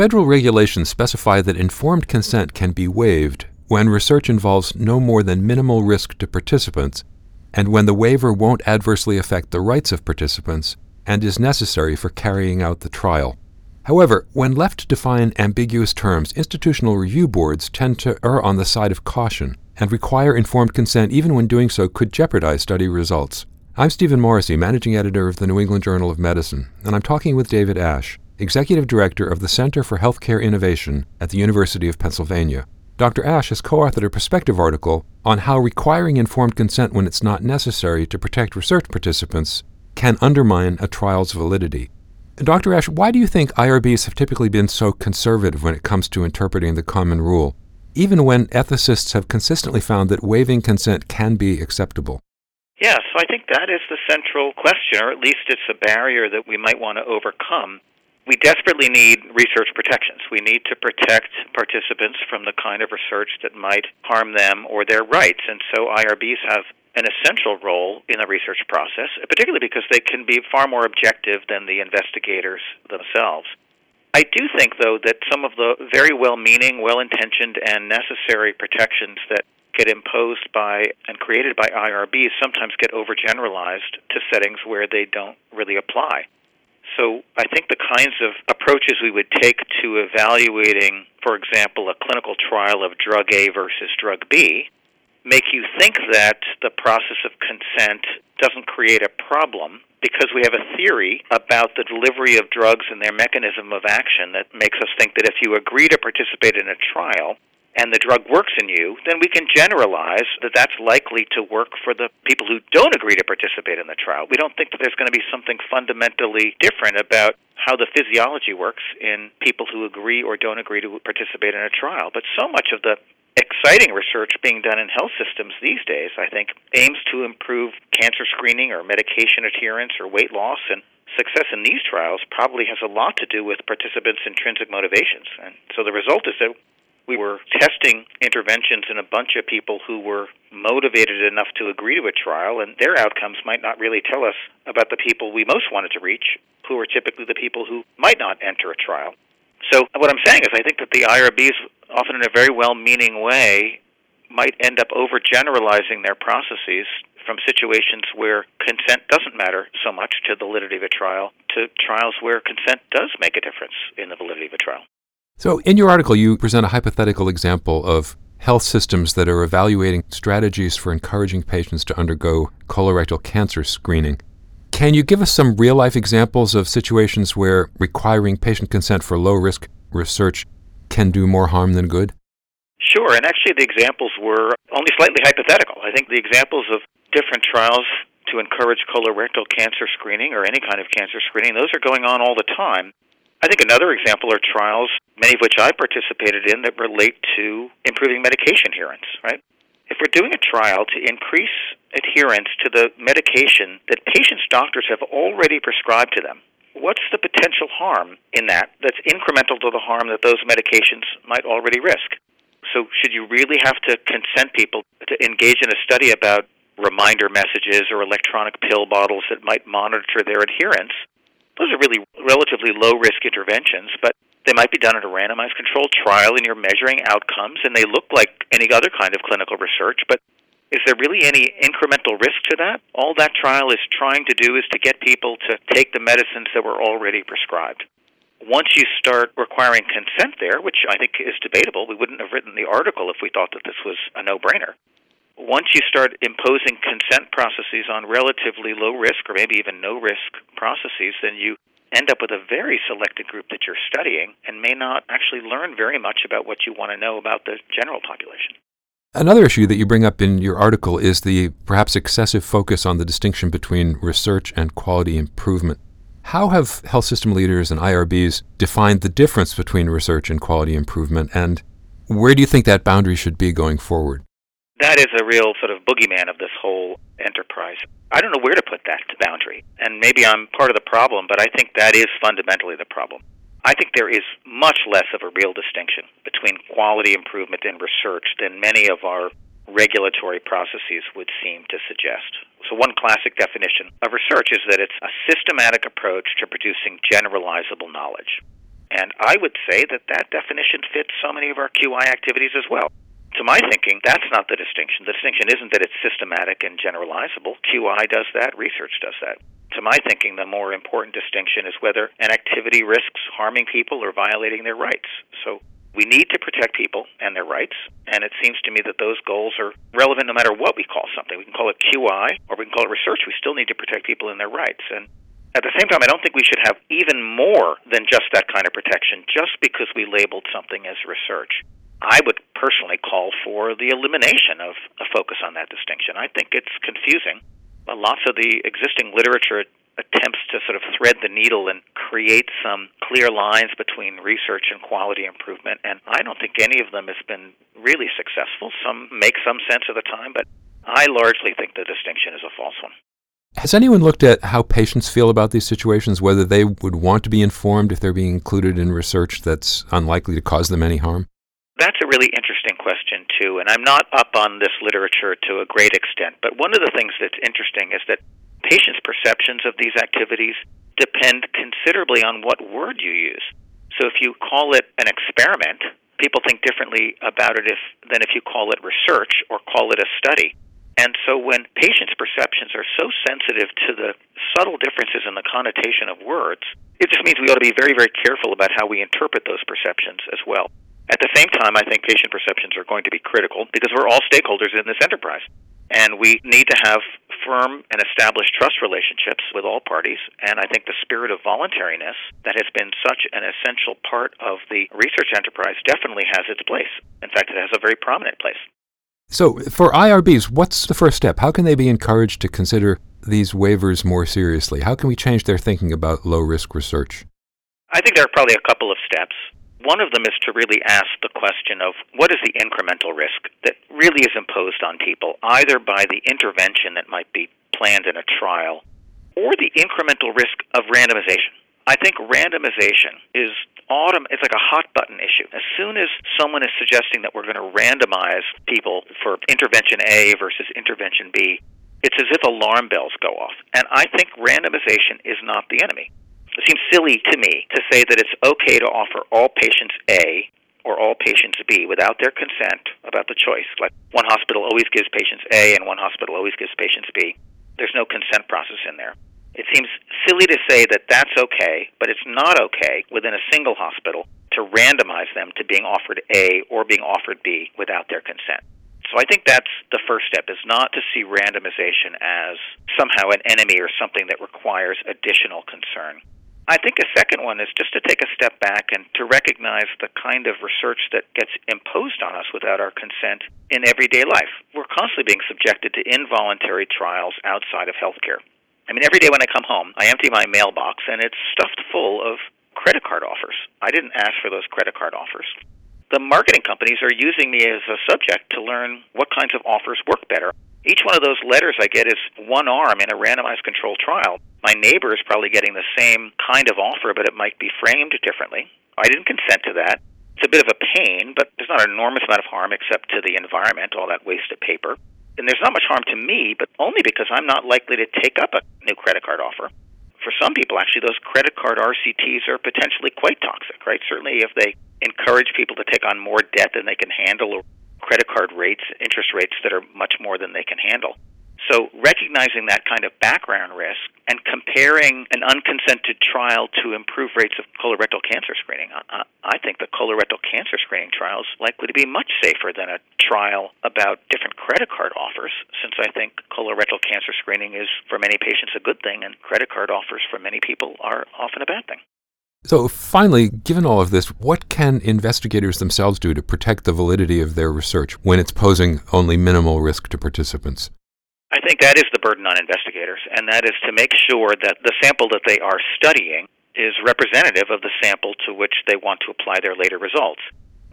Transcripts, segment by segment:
Federal regulations specify that informed consent can be waived when research involves no more than minimal risk to participants and when the waiver won't adversely affect the rights of participants and is necessary for carrying out the trial. However, when left to define ambiguous terms, institutional review boards tend to err on the side of caution and require informed consent even when doing so could jeopardize study results. I'm Stephen Morrissey, managing editor of the New England Journal of Medicine, and I'm talking with David Asch, executive director of the Center for Healthcare Innovation at the University of Pennsylvania. Dr. Asch has co authored a perspective article on how requiring informed consent when it's not necessary to protect research participants can undermine a trial's validity. Dr. Asch, why do you think IRBs have typically been so conservative when it comes to interpreting the common rule, even when ethicists have consistently found that waiving consent can be acceptable? Yes, I think that is the central question, or at least it's a barrier that we might want to overcome we desperately need research protections. We need to protect participants from the kind of research that might harm them or their rights. And so IRBs have an essential role in the research process, particularly because they can be far more objective than the investigators themselves. I do think, though, that some of the very well meaning, well intentioned, and necessary protections that get imposed by and created by IRBs sometimes get overgeneralized to settings where they don't really apply. So I think the kinds of approaches we would take to evaluating, for example, a clinical trial of drug A versus drug B, make you think that the process of consent doesn't create a problem because we have a theory about the delivery of drugs and their mechanism of action that makes us think that if you agree to participate in a trial, and the drug works in you, then we can generalize that that's likely to work for the people who don't agree to participate in the trial. We don't think that there's going to be something fundamentally different about how the physiology works in people who agree or don't agree to participate in a trial. But so much of the exciting research being done in health systems these days, I think, aims to improve cancer screening or medication adherence or weight loss and success in these trials probably has a lot to do with participants' intrinsic motivations. And so the result is that we were testing interventions in a bunch of people who were motivated enough to agree to a trial, and their outcomes might not really tell us about the people we most wanted to reach, who are typically the people who might not enter a trial. So, what I'm saying is, I think that the IRBs, often in a very well meaning way, might end up overgeneralizing their processes from situations where consent doesn't matter so much to the validity of a trial to trials where consent does make a difference in the validity of a trial. So, in your article, you present a hypothetical example of health systems that are evaluating strategies for encouraging patients to undergo colorectal cancer screening. Can you give us some real life examples of situations where requiring patient consent for low risk research can do more harm than good? Sure, and actually the examples were only slightly hypothetical. I think the examples of different trials to encourage colorectal cancer screening or any kind of cancer screening, those are going on all the time. I think another example are trials, many of which I participated in, that relate to improving medication adherence, right? If we're doing a trial to increase adherence to the medication that patients' doctors have already prescribed to them, what's the potential harm in that that's incremental to the harm that those medications might already risk? So, should you really have to consent people to engage in a study about reminder messages or electronic pill bottles that might monitor their adherence those are really relatively low risk interventions, but they might be done in a randomized controlled trial and you're measuring outcomes and they look like any other kind of clinical research, but is there really any incremental risk to that? All that trial is trying to do is to get people to take the medicines that were already prescribed. Once you start requiring consent there, which I think is debatable, we wouldn't have written the article if we thought that this was a no brainer once you start imposing consent processes on relatively low risk or maybe even no risk processes, then you end up with a very selected group that you're studying and may not actually learn very much about what you want to know about the general population. Another issue that you bring up in your article is the perhaps excessive focus on the distinction between research and quality improvement. How have health system leaders and IRBs defined the difference between research and quality improvement, and where do you think that boundary should be going forward? That is a real sort of boogeyman of this whole enterprise. I don't know where to put that boundary, and maybe I'm part of the problem, but I think that is fundamentally the problem. I think there is much less of a real distinction between quality improvement and research than many of our regulatory processes would seem to suggest. So, one classic definition of research is that it's a systematic approach to producing generalizable knowledge. And I would say that that definition fits so many of our QI activities as well. To my thinking, that's not the distinction. The distinction isn't that it's systematic and generalizable. QI does that, research does that. To my thinking, the more important distinction is whether an activity risks harming people or violating their rights. So we need to protect people and their rights, and it seems to me that those goals are relevant no matter what we call something. We can call it QI or we can call it research. We still need to protect people and their rights. And at the same time, I don't think we should have even more than just that kind of protection just because we labeled something as research. I would personally call for the elimination of a focus on that distinction. I think it's confusing. Lots of the existing literature attempts to sort of thread the needle and create some clear lines between research and quality improvement, and I don't think any of them has been really successful. Some make some sense at the time, but I largely think the distinction is a false one. Has anyone looked at how patients feel about these situations, whether they would want to be informed if they're being included in research that's unlikely to cause them any harm? That's a really interesting question, too, and I'm not up on this literature to a great extent, but one of the things that's interesting is that patients' perceptions of these activities depend considerably on what word you use. So if you call it an experiment, people think differently about it if, than if you call it research or call it a study. And so when patients' perceptions are so sensitive to the subtle differences in the connotation of words, it just means we ought to be very, very careful about how we interpret those perceptions as well. At the same time, I think patient perceptions are going to be critical because we're all stakeholders in this enterprise. And we need to have firm and established trust relationships with all parties. And I think the spirit of voluntariness that has been such an essential part of the research enterprise definitely has its place. In fact, it has a very prominent place. So, for IRBs, what's the first step? How can they be encouraged to consider these waivers more seriously? How can we change their thinking about low risk research? I think there are probably a couple of steps. One of them is to really ask the question of what is the incremental risk that really is imposed on people, either by the intervention that might be planned in a trial or the incremental risk of randomization. I think randomization is autumn it's like a hot button issue. As soon as someone is suggesting that we're going to randomize people for intervention A versus intervention B, it's as if alarm bells go off. And I think randomization is not the enemy. It seems silly to me to say that it's okay to offer all patients A or all patients B without their consent about the choice. Like one hospital always gives patients A and one hospital always gives patients B. There's no consent process in there. It seems silly to say that that's okay, but it's not okay within a single hospital to randomize them to being offered A or being offered B without their consent. So I think that's the first step is not to see randomization as somehow an enemy or something that requires additional concern. I think a second one is just to take a step back and to recognize the kind of research that gets imposed on us without our consent in everyday life. We're constantly being subjected to involuntary trials outside of healthcare. I mean, every day when I come home, I empty my mailbox and it's stuffed full of credit card offers. I didn't ask for those credit card offers. The marketing companies are using me as a subject to learn what kinds of offers work better. Each one of those letters I get is one arm in a randomized controlled trial. My neighbor is probably getting the same kind of offer, but it might be framed differently. I didn't consent to that. It's a bit of a pain, but there's not an enormous amount of harm except to the environment, all that wasted paper. And there's not much harm to me, but only because I'm not likely to take up a new credit card offer. For some people, actually, those credit card RCTs are potentially quite toxic, right? Certainly, if they encourage people to take on more debt than they can handle, or credit card rates, interest rates that are much more than they can handle. So, recognizing that kind of background risk and comparing an unconsented trial to improve rates of colorectal cancer screening, I, I think the colorectal cancer screening trial is likely to be much safer than a trial about different credit card offers, since I think colorectal cancer screening is, for many patients, a good thing, and credit card offers for many people are often a bad thing. So, finally, given all of this, what can investigators themselves do to protect the validity of their research when it's posing only minimal risk to participants? I think that is the burden on investigators, and that is to make sure that the sample that they are studying is representative of the sample to which they want to apply their later results.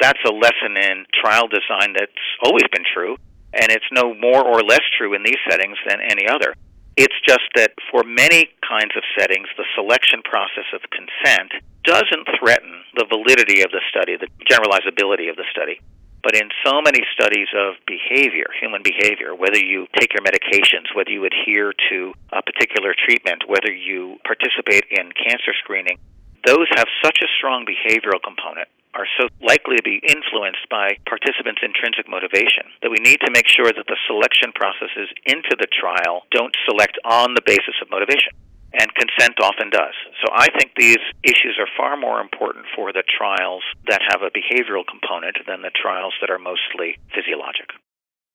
That's a lesson in trial design that's always been true, and it's no more or less true in these settings than any other. It's just that for many kinds of settings, the selection process of consent doesn't threaten the validity of the study, the generalizability of the study. But in so many studies of behavior, human behavior, whether you take your medications, whether you adhere to a particular treatment, whether you participate in cancer screening, those have such a strong behavioral component are so likely to be influenced by participants' intrinsic motivation that we need to make sure that the selection processes into the trial don't select on the basis of motivation. And consent often does. So I think these issues are far more important for the trials that have a behavioral component than the trials that are mostly physiologic.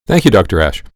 Thank you, Dr. Asch.